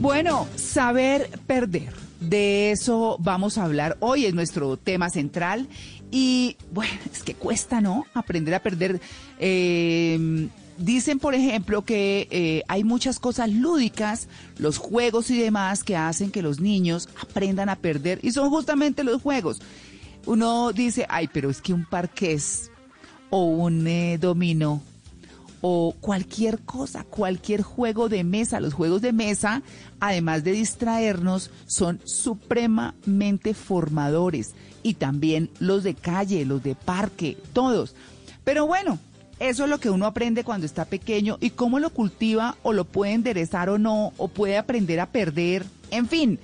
Bueno, saber perder. De eso vamos a hablar hoy, es nuestro tema central. Y bueno, es que cuesta, ¿no? Aprender a perder. Eh, dicen, por ejemplo, que eh, hay muchas cosas lúdicas, los juegos y demás, que hacen que los niños aprendan a perder. Y son justamente los juegos. Uno dice, ay, pero es que un parqués o un eh, domino o cualquier cosa, cualquier juego de mesa. Los juegos de mesa, además de distraernos, son supremamente formadores. Y también los de calle, los de parque, todos. Pero bueno, eso es lo que uno aprende cuando está pequeño y cómo lo cultiva o lo puede enderezar o no, o puede aprender a perder. En fin,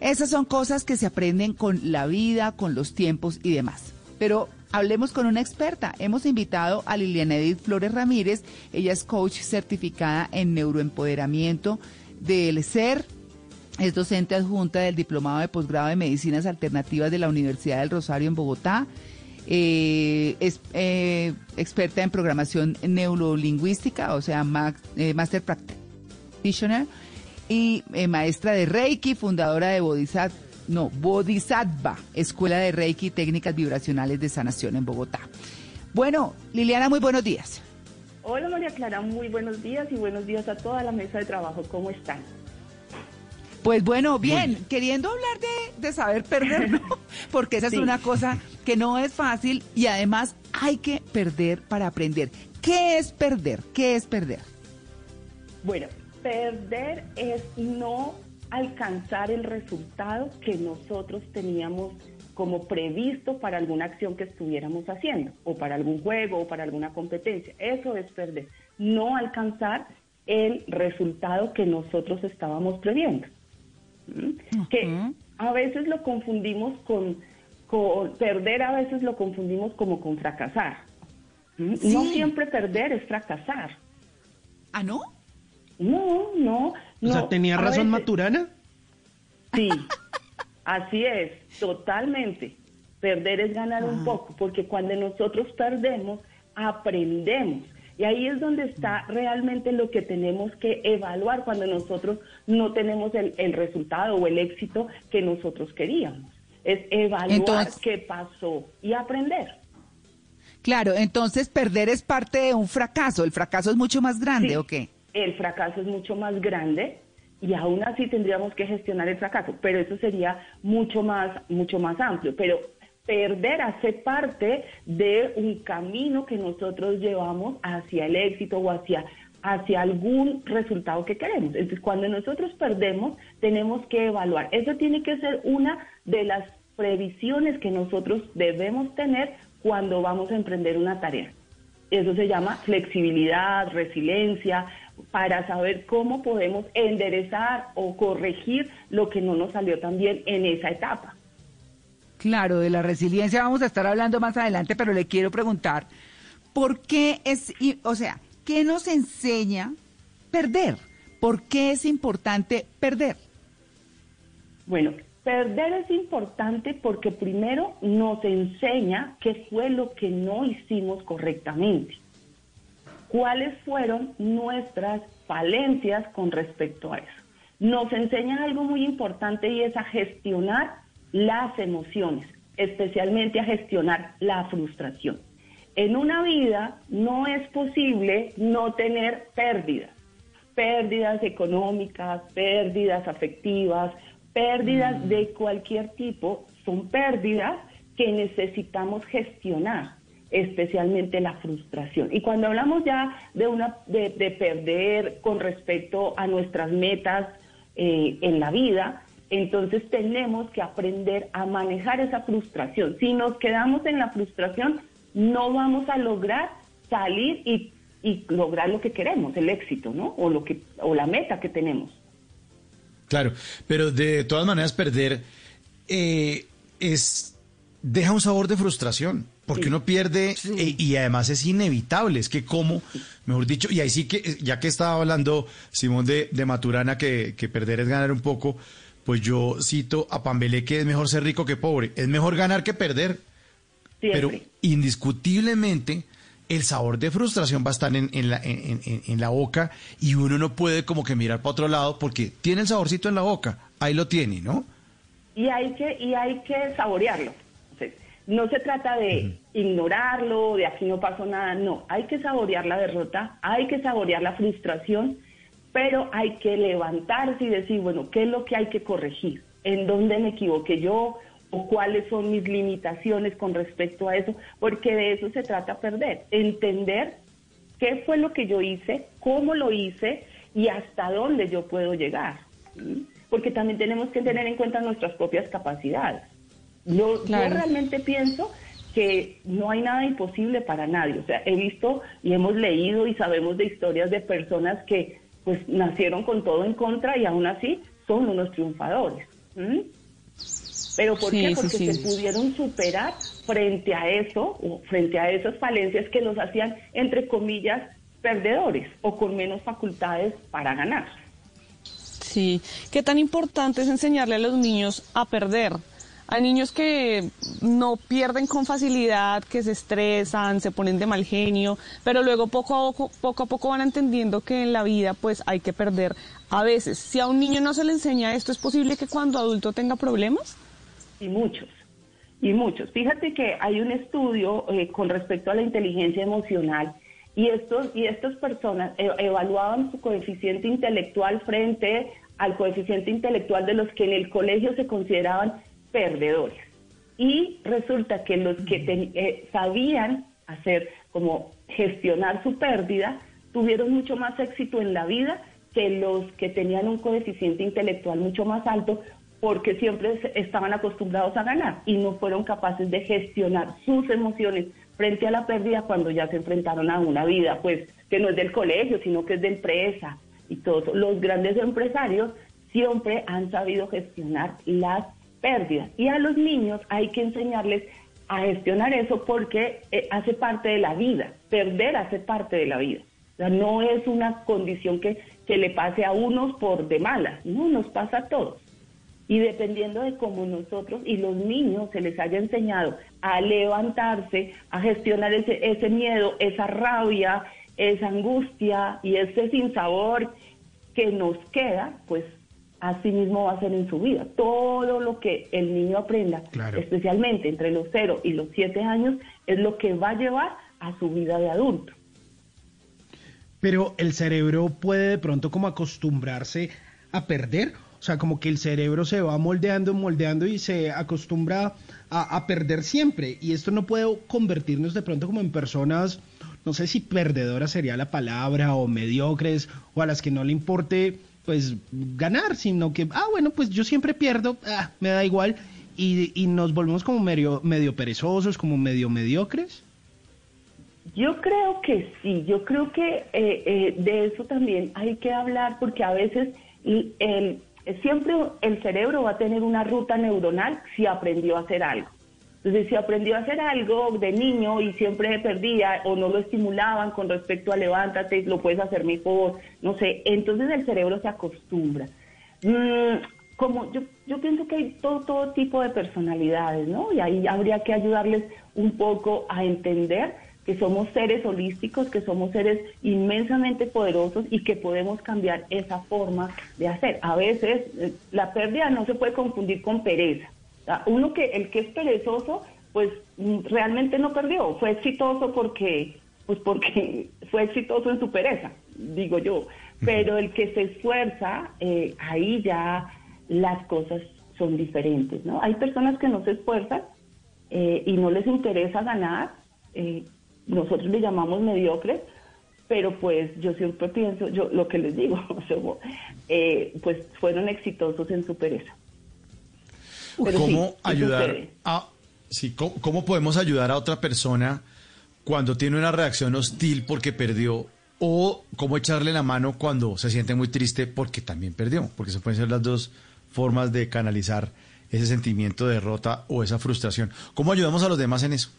esas son cosas que se aprenden con la vida, con los tiempos y demás. Pero hablemos con una experta. Hemos invitado a Liliana Edith Flores Ramírez. Ella es coach certificada en neuroempoderamiento del SER. Es docente adjunta del Diplomado de Posgrado de Medicinas Alternativas de la Universidad del Rosario en Bogotá. Eh, es eh, experta en programación neurolingüística, o sea, eh, Master Practitioner, y maestra de Reiki, fundadora de Bodhisattva, no, Bodhisattva, Escuela de Reiki y Técnicas Vibracionales de Sanación en Bogotá. Bueno, Liliana, muy buenos días. Hola María Clara, muy buenos días y buenos días a toda la mesa de trabajo. ¿Cómo están? Pues bueno, bien, queriendo hablar de, saber perder, ¿no? porque esa es una cosa que no es fácil y además hay que perder para aprender. ¿Qué es perder? ¿Qué es perder? Bueno, perder es no alcanzar el resultado que nosotros teníamos como previsto para alguna acción que estuviéramos haciendo, o para algún juego, o para alguna competencia. Eso es perder, no alcanzar el resultado que nosotros estábamos previendo. Que a veces lo confundimos con, perder, a veces lo confundimos como con fracasar. No siempre perder es fracasar. ¿Ah, no? No, no. O sea, ¿tenía razón Maturana? Sí, así es, totalmente. Perder es ganar un ah. poco, porque cuando nosotros perdemos, aprendemos. Y ahí es donde está realmente lo que tenemos que evaluar cuando nosotros no tenemos el, resultado o el éxito que nosotros queríamos. Es evaluar qué pasó y aprender. Claro, entonces perder es parte de un fracaso. ¿El fracaso es mucho más grande o qué? El fracaso es mucho más grande y aún así tendríamos que gestionar el fracaso, pero eso sería mucho más, mucho más amplio. Pero perder hace parte de un camino que nosotros llevamos hacia el éxito o hacia, hacia algún resultado que queremos. Entonces, cuando nosotros perdemos, tenemos que evaluar. Eso tiene que ser una de las previsiones que nosotros debemos tener cuando vamos a emprender una tarea. Eso se llama flexibilidad, resiliencia, para saber cómo podemos enderezar o corregir lo que no nos salió tan bien en esa etapa. Claro, de la resiliencia vamos a estar hablando más adelante, pero le quiero preguntar, ¿por qué es, o sea, qué nos enseña perder? ¿Por qué es importante perder? Bueno, perder es importante porque primero nos enseña qué fue lo que no hicimos correctamente. ¿Cuáles fueron nuestras falencias con respecto a eso? Nos enseña algo muy importante y es a gestionar las emociones, especialmente a gestionar la frustración. En una vida no es posible no tener pérdidas, pérdidas económicas, pérdidas afectivas, pérdidas mm. de cualquier tipo, son pérdidas que necesitamos gestionar, especialmente la frustración. Y cuando hablamos ya de, una, de, perder con respecto a nuestras metas eh, en la vida, Entonces tenemos que aprender a manejar esa frustración. Si nos quedamos en la frustración, no vamos a lograr salir y, lograr lo que queremos, el éxito, ¿no? O, lo que, o la meta que tenemos. Claro, pero de todas maneras perder eh, es deja un sabor de frustración, porque uno pierde eh, y además es inevitable, es que como, mejor dicho, y ahí sí que, ya que estaba hablando Simón de, de Maturana, que, que, perder es ganar un poco, pues yo cito a Pambelé que es mejor ser rico que pobre, es mejor ganar que perder, pero indiscutiblemente el sabor de frustración va a estar en, en, la, en, en, la boca y uno no puede como que mirar para otro lado porque tiene el saborcito en la boca, ahí lo tiene, ¿no? Y hay que, y hay que saborearlo. No se trata de ignorarlo, de aquí no pasó nada, no, hay que saborear la derrota, hay que saborear la frustración, pero hay que levantarse y decir, bueno, ¿qué es lo que hay que corregir? ¿En dónde me equivoqué yo? o cuáles son mis limitaciones con respecto a eso, porque de eso se trata perder, entender qué fue lo que yo hice, cómo lo hice y hasta dónde yo puedo llegar. Porque también tenemos que tener en cuenta nuestras propias capacidades. Yo, realmente pienso que no hay nada imposible para nadie. O sea, he visto y hemos leído y sabemos de historias de personas que pues nacieron con todo en contra y aún así son unos triunfadores. ¿Pero por qué? Porque se pudieron superar frente a eso, o frente a esas falencias que los hacían, entre comillas, perdedores o con menos facultades para ganar. Sí, ¿qué tan importante es enseñarle a los niños a perder? Hay niños que no pierden con facilidad, que se estresan, se ponen de mal genio, pero luego poco a poco, poco a poco van entendiendo que en la vida pues hay que perder a veces. Si a un niño no se le enseña esto, ¿es posible que cuando adulto tenga problemas? y muchos, y muchos. Fíjate que hay un estudio eh, con respecto a la inteligencia emocional y estos y estas personas eh, evaluaban su coeficiente intelectual frente al coeficiente intelectual de los que en el colegio se consideraban perdedores. Y resulta que los que eh, sabían hacer como gestionar su pérdida tuvieron mucho más éxito en la vida que los que tenían un coeficiente intelectual mucho más alto porque siempre estaban acostumbrados a ganar y no fueron capaces de gestionar sus emociones frente a la pérdida cuando ya se enfrentaron a una vida, pues que no es del colegio, sino que es de empresa y todo. Los grandes empresarios siempre han sabido gestionar las y a los niños hay que enseñarles a gestionar eso porque eh, hace parte de la vida, perder hace parte de la vida. O sea, no es una condición que, que le pase a unos por de malas, no, nos pasa a todos. Y dependiendo de cómo nosotros y los niños se les haya enseñado a levantarse, a gestionar ese, ese miedo, esa rabia, esa angustia y ese sinsabor que nos queda, pues así mismo va a ser en su vida. Todo lo que el niño aprenda, especialmente entre los 0 y los 7 años, es lo que va a llevar a su vida de adulto. Pero el cerebro puede de pronto como acostumbrarse a perder o sea, como que el cerebro se va moldeando, moldeando y se acostumbra a, perder siempre. Y esto no puede convertirnos de pronto como en personas, no sé si perdedoras sería la palabra, o mediocres, o a las que no le importe pues ganar, sino que, ah, bueno, pues yo siempre pierdo, ah, me da igual, y, y nos volvemos como medio, medio perezosos, como medio mediocres. Yo creo que sí, yo creo que eh, eh, de eso también hay que hablar porque a veces el, siempre el cerebro va a tener una ruta neuronal si aprendió a hacer algo. Entonces, si aprendió a hacer algo de niño y siempre perdía o no lo estimulaban con respecto a levántate, lo puedes hacer mejor, no sé, entonces el cerebro se acostumbra. Mm, como yo, yo pienso que hay todo, todo tipo de personalidades, ¿no? Y ahí habría que ayudarles un poco a entender que somos seres holísticos, que somos seres inmensamente poderosos y que podemos cambiar esa forma de hacer. A veces eh, la pérdida no se puede confundir con pereza. Uno que el que es perezoso, pues mm, realmente no perdió, fue exitoso porque pues porque fue exitoso en su pereza, digo yo. Pero el que se esfuerza, eh, ahí ya las cosas son diferentes, ¿no? Hay personas que no se esfuerzan eh, y no les interesa ganar, nosotros le llamamos mediocres, pero pues yo siempre pienso, yo lo que les digo, eh, pues fueron exitosos en su pereza. Pero ¿Cómo sí, ayudar a sí, ¿cómo, cómo podemos ayudar a otra persona cuando tiene una reacción hostil porque perdió o cómo echarle la mano cuando se siente muy triste porque también perdió? Porque se pueden ser las dos formas de canalizar ese sentimiento de derrota o esa frustración. ¿Cómo ayudamos a los demás en eso?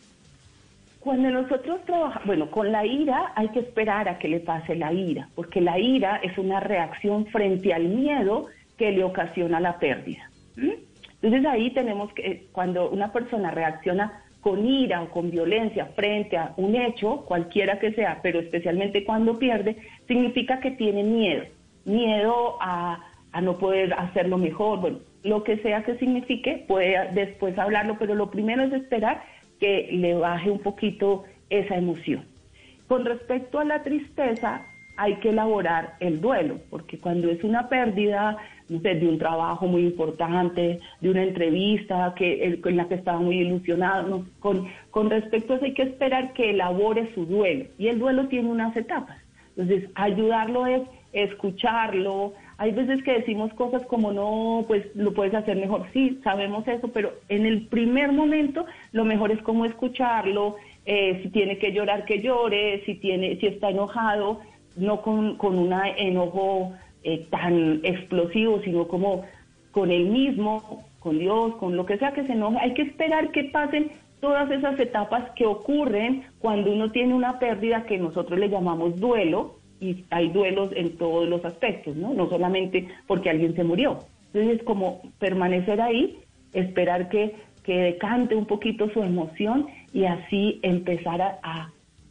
Cuando nosotros trabajamos, bueno, con la ira hay que esperar a que le pase la ira, porque la ira es una reacción frente al miedo que le ocasiona la pérdida. ¿m? Entonces ahí tenemos que, cuando una persona reacciona con ira o con violencia frente a un hecho, cualquiera que sea, pero especialmente cuando pierde, significa que tiene miedo, miedo a, a no poder hacerlo mejor, bueno, lo que sea que signifique, puede después hablarlo, pero lo primero es esperar que le baje un poquito esa emoción. Con respecto a la tristeza, hay que elaborar el duelo, porque cuando es una pérdida no de un trabajo muy importante, de una entrevista que, en la que estaba muy ilusionado, no, con, con respecto a eso hay que esperar que elabore su duelo. Y el duelo tiene unas etapas. Entonces, ayudarlo es escucharlo. Hay veces que decimos cosas como, no, pues lo puedes hacer mejor. Sí, sabemos eso, pero en el primer momento lo mejor es como escucharlo, eh, si tiene que llorar, que llore, si, tiene, si está enojado, no con, con un enojo eh, tan explosivo, sino como con él mismo, con Dios, con lo que sea que se enoje. Hay que esperar que pasen todas esas etapas que ocurren cuando uno tiene una pérdida que nosotros le llamamos duelo, y hay duelos en todos los aspectos, ¿no? No solamente porque alguien se murió. Entonces, es como permanecer ahí, esperar que, que decante un poquito su emoción y así empezar a,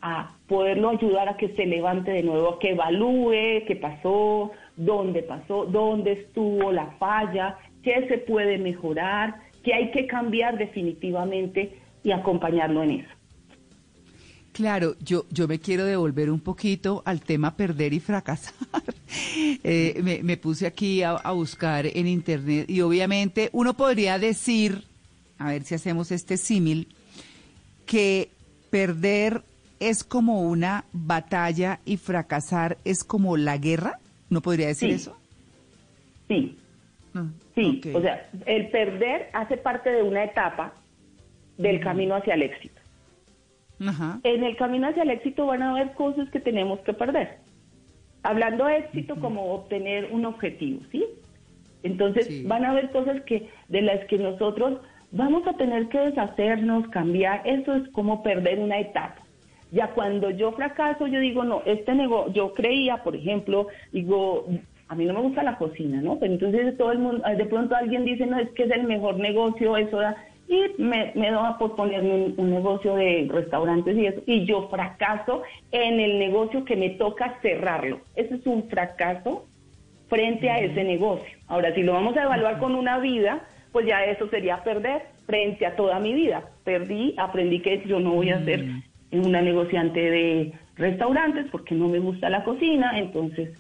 a poderlo ayudar a que se levante de nuevo, a que evalúe qué pasó, dónde pasó, dónde estuvo la falla, qué se puede mejorar, qué hay que cambiar definitivamente y acompañarlo en eso. Claro, yo, yo me quiero devolver un poquito al tema perder y fracasar. Eh, me, puse aquí a buscar en internet y obviamente uno podría decir, a ver si hacemos este símil, que perder es como una batalla y fracasar es como la guerra. ¿No podría decir Sí. eso? Sí, Ah, sí. O sea, el perder hace parte de una etapa del camino hacia el éxito. En el camino hacia el éxito van a haber cosas que tenemos que perder. Hablando de éxito como obtener un objetivo, ¿sí? Entonces Sí. van a haber cosas que de las que nosotros vamos a tener que deshacernos, cambiar. Eso es como perder una etapa. Ya cuando yo fracaso, yo digo, no, este negocio, yo creía, por ejemplo, digo, a mí no me gusta la cocina, ¿no? Pero entonces todo el mundo, de pronto alguien dice, no, es que es el mejor negocio, eso da, y me, me da por ponerme un, un negocio de restaurantes y eso, y yo fracaso en el negocio que me toca cerrarlo. Ese es un fracaso frente a ese negocio. Ahora, si lo vamos a evaluar con una vida, pues ya eso sería perder frente a toda mi vida. Perdí, aprendí que yo no voy a ser una negociante de restaurantes porque no me gusta la cocina, entonces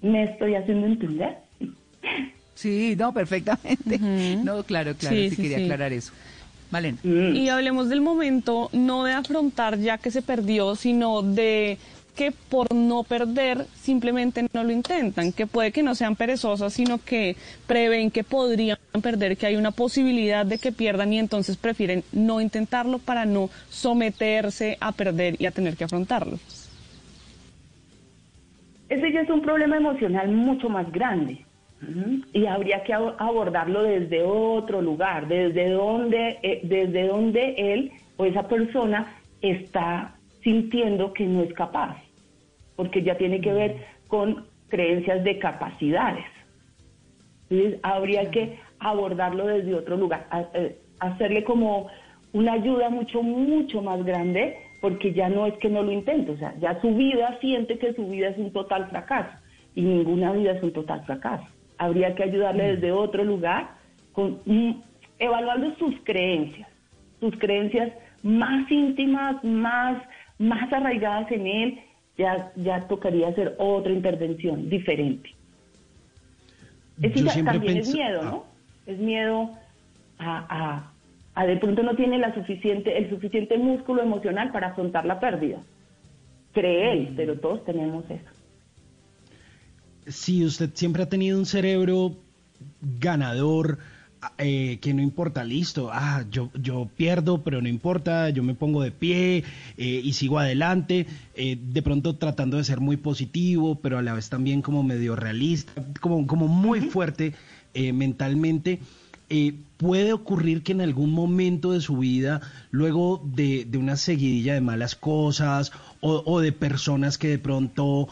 me estoy haciendo entender. Sí, no, perfectamente. No, claro, claro, Sí, sí, sí, quería sí. aclarar eso. Malena. Mm. Y hablemos del momento, no de afrontar ya que se perdió, sino de que por no perder simplemente no lo intentan, que puede que no sean perezosas, sino que prevén que podrían perder, que hay una posibilidad de que pierdan y entonces prefieren no intentarlo para no someterse a perder y a tener que afrontarlo. Ese ya es un problema emocional mucho más grande. Y habría que ab- abordarlo desde otro lugar, desde donde, eh, desde donde él o esa persona está sintiendo que no es capaz, porque ya tiene que ver con creencias de capacidades. Entonces, habría que abordarlo desde otro lugar, eh, hacerle como una ayuda mucho, mucho más grande, porque ya no es que no lo intente, o sea, ya su vida siente que su vida es un total fracaso, y ninguna vida es un total fracaso. Habría que ayudarle desde otro lugar, con, mm, evaluando sus creencias, sus creencias más íntimas, más, más arraigadas en él, ya, ya tocaría hacer otra intervención diferente. Es Yo decir, siempre también es miedo, ah. ¿no? Es miedo a, a, a de pronto no tiene la suficiente, el suficiente músculo emocional para afrontar la pérdida. Cree él, pero todos tenemos eso. si usted siempre ha tenido un cerebro ganador, eh, que no importa, listo, ah, yo, yo pierdo, pero no importa, yo me pongo de pie eh, y sigo adelante, eh, de pronto tratando de ser muy positivo, pero a la vez también como medio realista, como, como muy fuerte mentalmente. puede ocurrir que en algún momento de su vida, luego de, una seguidilla de malas cosas o, de personas que de pronto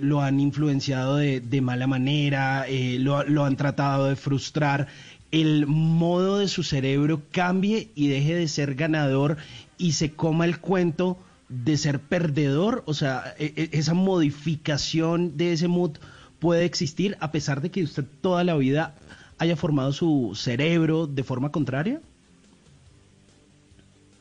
lo han influenciado de, de mala manera, lo, lo, han tratado de frustrar, el modo de su cerebro cambie y deje de ser ganador y se coma el cuento de ser perdedor? O sea, e, e, esa modificación de ese mood puede existir a pesar de que usted toda la vida haya formado su cerebro de forma contraria?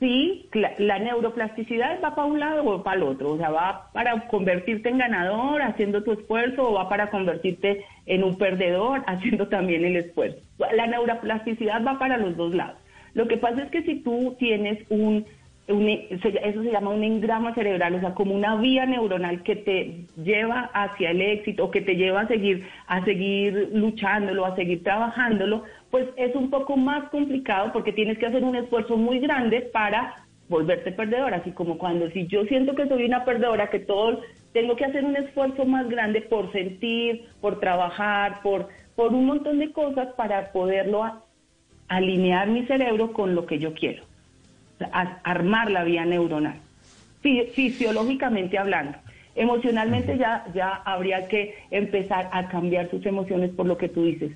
Sí, la, neuroplasticidad va para un lado o para el otro, o sea, va para convertirte en ganador haciendo tu esfuerzo o va para convertirte en un perdedor haciendo también el esfuerzo. La neuroplasticidad va para los dos lados. Lo que pasa es que si tú tienes un, eso se llama un engrama cerebral, o sea, como una vía neuronal que te lleva hacia el éxito o que te lleva a seguir, a seguir luchándolo, a seguir trabajándolo, pues es un poco más complicado porque tienes que hacer un esfuerzo muy grande para volverte perdedora, así como cuando si yo siento que soy una perdedora, que todo tengo que hacer un esfuerzo más grande por sentir, por trabajar, por, por un montón de cosas para poderlo alinear mi cerebro con lo que yo quiero, armar la vía neuronal, fisiológicamente hablando. Emocionalmente ya, ya habría que empezar a cambiar sus emociones por lo que tú dices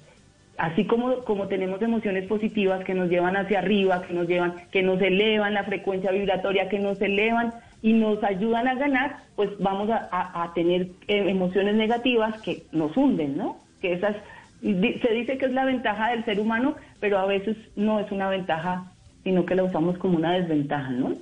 así como, como tenemos emociones positivas que nos llevan hacia arriba, que nos llevan, que nos elevan la frecuencia vibratoria, que nos elevan y nos ayudan a ganar, pues vamos a, tener eh, emociones negativas que nos hunden, ¿no? Que esas se dice que es la ventaja del ser humano, pero a veces no es una ventaja, sino que la usamos como una desventaja, ¿no?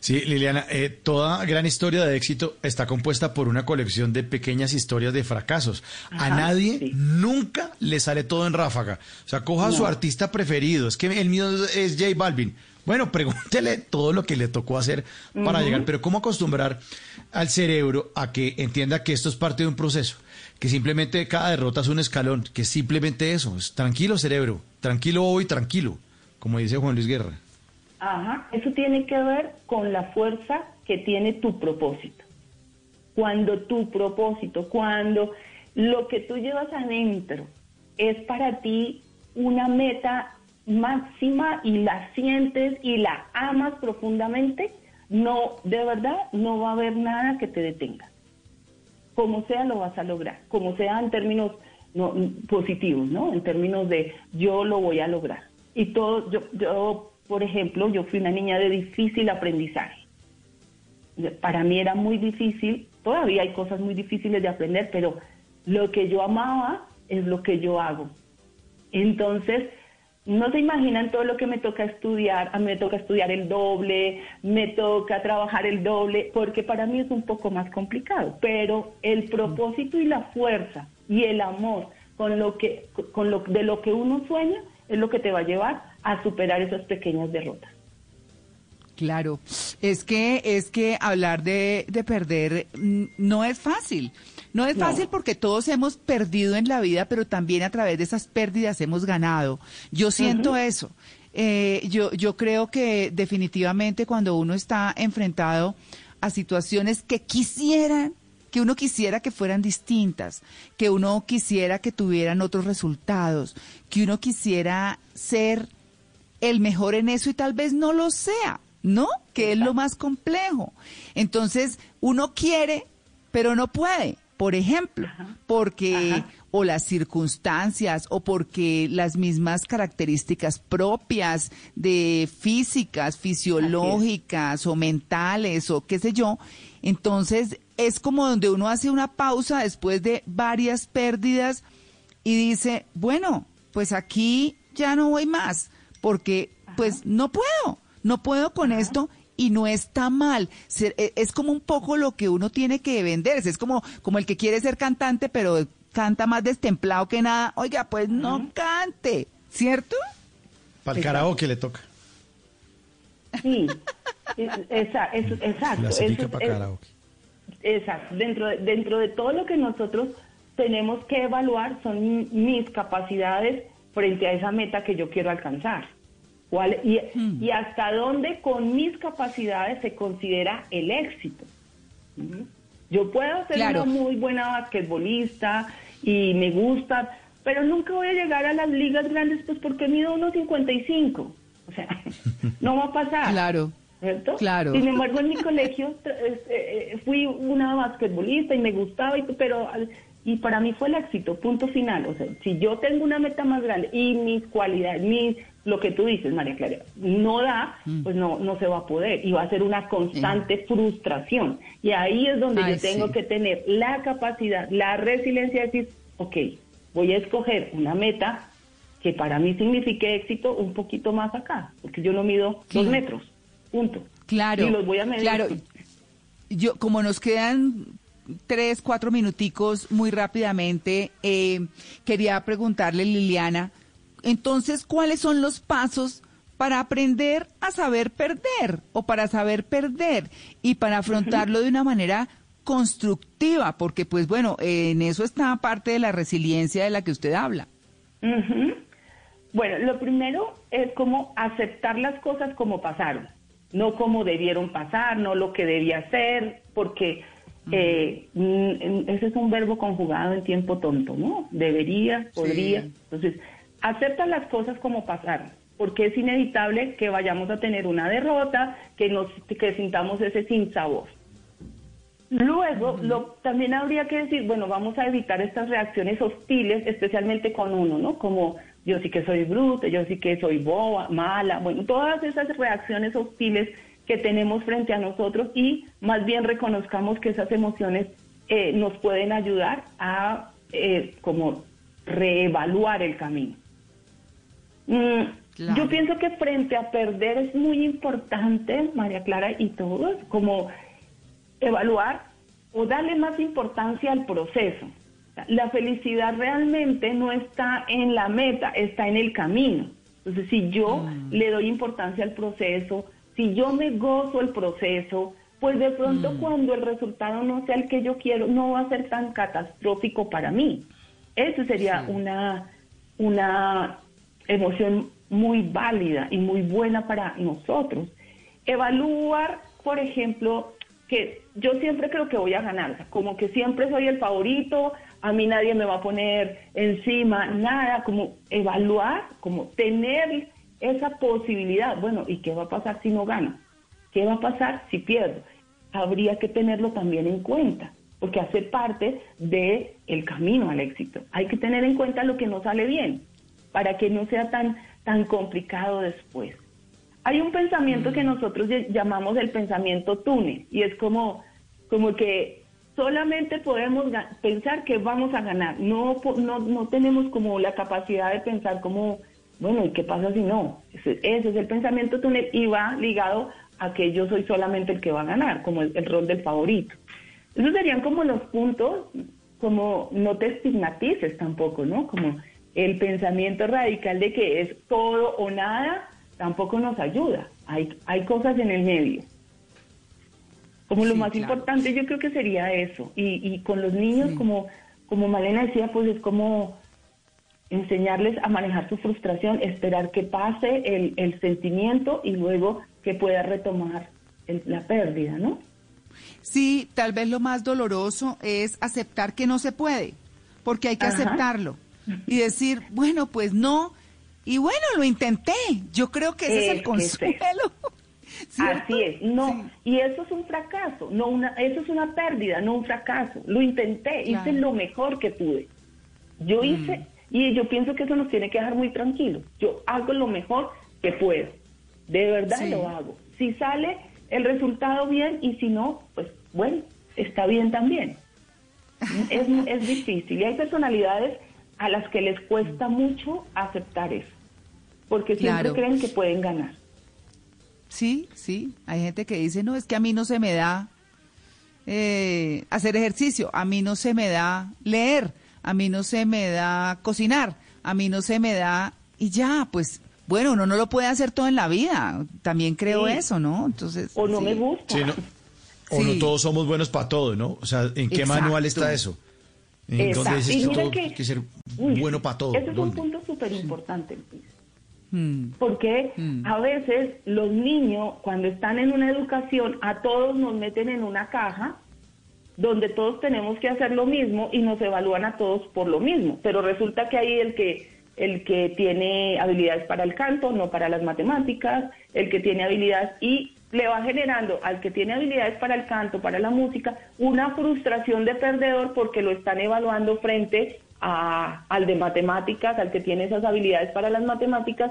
Sí, Liliana, eh, toda gran historia de éxito está compuesta por una colección de pequeñas historias de fracasos. a nadie nunca le sale todo en ráfaga. O sea, coja a su artista preferido. Es que el mío es J Balvin. Bueno, pregúntele todo lo que le tocó hacer para llegar, pero ¿cómo acostumbrar al cerebro a que entienda que esto es parte de un proceso? Que simplemente cada derrota es un escalón, que simplemente eso, es tranquilo cerebro, tranquilo hoy, tranquilo, como dice Juan Luis Guerra. Ajá, eso tiene que ver con la fuerza que tiene tu propósito. Cuando tu propósito, cuando lo que tú llevas adentro es para ti una meta máxima y la sientes y la amas profundamente, no, de verdad, no va a haber nada que te detenga. Como sea, lo vas a lograr. Como sea en términos positivos, ¿no? En términos de yo lo voy a lograr. Y todo, yo, yo por ejemplo, yo fui una niña de difícil aprendizaje. Para mí era muy difícil, todavía hay cosas muy difíciles de aprender, pero lo que yo amaba es lo que yo hago. Entonces, no se imaginan todo lo que me toca estudiar. A mí me toca estudiar el doble, me toca trabajar el doble, porque para mí es un poco más complicado. Pero el propósito y la fuerza y el amor con lo que, con lo, de lo que uno sueña es lo que te va a llevar a superar esas pequeñas derrotas. Claro, es que es que hablar de, perder mm, no es fácil. No es fácil porque todos hemos perdido en la vida, pero también a través de esas pérdidas hemos ganado. Yo siento eso. Eh, yo, yo creo que definitivamente cuando uno está enfrentado a situaciones que quisieran, que uno quisiera que fueran distintas, que uno quisiera que tuvieran otros resultados, que uno quisiera ser el mejor en eso y tal vez no lo sea, ¿no? Que es lo más complejo. Entonces, uno quiere, pero no puede, por ejemplo, porque o las circunstancias o porque las mismas características propias de físicas, fisiológicas o mentales o qué sé yo. Entonces, es como donde uno hace una pausa después de varias pérdidas y dice, bueno, pues aquí ya no voy más porque pues no puedo, no puedo con esto y no está mal. E, es como un poco lo que uno tiene que venderse. Es como, como el que quiere ser cantante, pero canta más destemplado que nada. Oiga, pues no cante, ¿cierto? Para el karaoke le toca. Sí, exacto. exacto. para karaoke. Exacto. Dentro de, dentro de todo lo que nosotros tenemos que evaluar son mis capacidades frente a esa meta que yo quiero alcanzar. ¿Cuál, y, Hmm. y hasta dónde con mis capacidades se considera el éxito. Yo puedo ser Claro. una muy buena basquetbolista y me gusta, pero nunca voy a llegar a las ligas grandes pues porque mido 1.55. O sea, no va a pasar. Claro. ¿Cierto? Claro. Sin embargo, en mi colegio tra- este, eh, fui una basquetbolista y me gustaba, y, pero y para mí fue el éxito, punto final. O sea, si yo tengo una meta más grande y mis cualidades, mis, lo que tú dices, María Clara, no da, Mm. pues no, no se va a poder y va a ser una constante frustración. Y ahí es donde Ay, yo tengo sí. que tener la capacidad, la resiliencia de decir, ok, voy a escoger una meta que para mí signifique éxito un poquito más acá, porque yo no mido dos metros, punto. Claro. Y los voy a medir. Claro. Yo, como nos quedan tres, cuatro minuticos muy rápidamente, eh, quería preguntarle, Liliana, entonces, ¿cuáles son los pasos para aprender a saber perder o para saber perder y para afrontarlo de una manera constructiva? Porque, pues bueno, en eso está parte de la resiliencia de la que usted habla. Bueno, lo primero es como aceptar las cosas como pasaron, no como debieron pasar, no lo que debía ser, porque eh, mm, ese es un verbo conjugado en tiempo tonto, ¿no? Debería, podría. Sí. Entonces, acepta las cosas como pasaron, porque es inevitable que vayamos a tener una derrota, que nos que sintamos ese sinsabor. Luego, lo, también habría que decir, bueno, vamos a evitar estas reacciones hostiles, especialmente con uno, ¿no? Como yo sí que soy bruta, yo sí que soy boba, mala, bueno, todas esas reacciones hostiles que tenemos frente a nosotros y más bien reconozcamos que esas emociones eh, nos pueden ayudar a eh, como reevaluar el camino. Mm, Claro. Yo pienso que frente a perder es muy importante, María Clara y todos, como evaluar o darle más importancia al proceso. La felicidad realmente no está en la meta, está en el camino. Entonces, si yo le doy importancia al proceso, si yo me gozo el proceso, pues de pronto cuando el resultado no sea el que yo quiero, no va a ser tan catastrófico para mí. Eso sería una, una emoción muy válida y muy buena para nosotros. Evaluar, por ejemplo, que yo siempre creo que voy a ganar, como que siempre soy el favorito, a mí nadie me va a poner encima, nada, como evaluar, como tener esa posibilidad. Bueno, ¿y qué va a pasar si no gano? ¿Qué va a pasar si pierdo? Habría que tenerlo también en cuenta, porque hace parte del el camino al éxito. Hay que tener en cuenta lo que no sale bien, para que no sea tan, tan complicado después. Hay un pensamiento que nosotros ll- llamamos el pensamiento túnel, y es como, como que solamente podemos pensar que vamos a ganar, no, no, no tenemos como la capacidad de pensar como, bueno, ¿y qué pasa si no? Ese, ese es el pensamiento túnel y va ligado a que yo soy solamente el que va a ganar, como el, el rol del favorito. Esos serían como los puntos, como no te estigmatices tampoco, ¿no? Como el pensamiento radical de que es todo o nada, tampoco nos ayuda. Hay, hay cosas en el medio. Como lo Sí, más claro. importante yo creo que sería eso. Y, y con los niños, Sí. como, como Malena decía, pues es como enseñarles a manejar su frustración, esperar que pase el, el sentimiento y luego que pueda retomar el- la pérdida, ¿no? Sí, tal vez lo más doloroso es aceptar que no se puede, porque hay que Ajá. aceptarlo y decir, bueno, pues no, y bueno, lo intenté. Yo creo que ese es Es el consuelo. ¿Cierto? Así es, no, Sí. y eso es un fracaso, no una, eso es una pérdida, no un fracaso. Lo intenté, Claro. Mm. hice lo mejor que pude. Yo hice, y yo pienso que eso nos tiene que dejar muy tranquilos. Yo hago lo mejor que puedo, de verdad Sí. lo hago. Si sale el resultado bien y si no, pues bueno, está bien también. Es, es difícil y hay personalidades a las que les cuesta mucho aceptar eso, porque siempre Claro. creen que pueden ganar. Sí, sí, hay gente que dice, no, es que a mí no se me da eh, hacer ejercicio, a mí no se me da leer, a mí no se me da cocinar, a mí no se me da, y ya, pues, bueno, uno no lo puede hacer todo en la vida, también creo Sí. eso, ¿no? Entonces, O no sí. me gusta. Sí, ¿no? O Sí. no todos somos buenos para todo, ¿no? O sea, ¿en qué Exacto. manual está eso? ¿En Exacto. dónde dices que que- hay que ser Uy, bueno para todo? Ese es un punto súper súper importante, Luis. Mm. Porque Mm. a veces los niños, cuando están en una educación, a todos nos meten en una caja donde todos tenemos que hacer lo mismo y nos evalúan a todos por lo mismo. Pero resulta que ahí el que, el que tiene habilidades para el canto, no para las matemáticas, el que tiene habilidades y le va generando al que tiene habilidades para el canto, para la música, una frustración de perdedor porque lo están evaluando frente a, al de matemáticas, al que tiene esas habilidades para las matemáticas,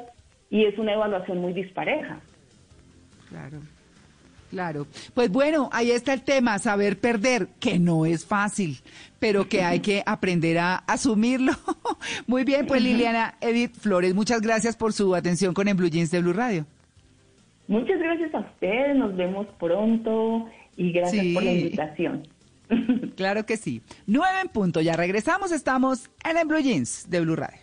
y es una evaluación muy dispareja. Claro. Claro. Pues bueno, ahí está el tema, saber perder, que no es fácil, pero que hay que aprender a asumirlo. Muy bien, pues Liliana Edith Flores, muchas gracias por su atención con En Blue Jeans de Blue Radio. Muchas gracias a ustedes, nos vemos pronto y gracias Sí. por la invitación. Claro que sí. Nueve en punto, ya regresamos, estamos en En Blue Jeans de Blue Radio.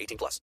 18 plus.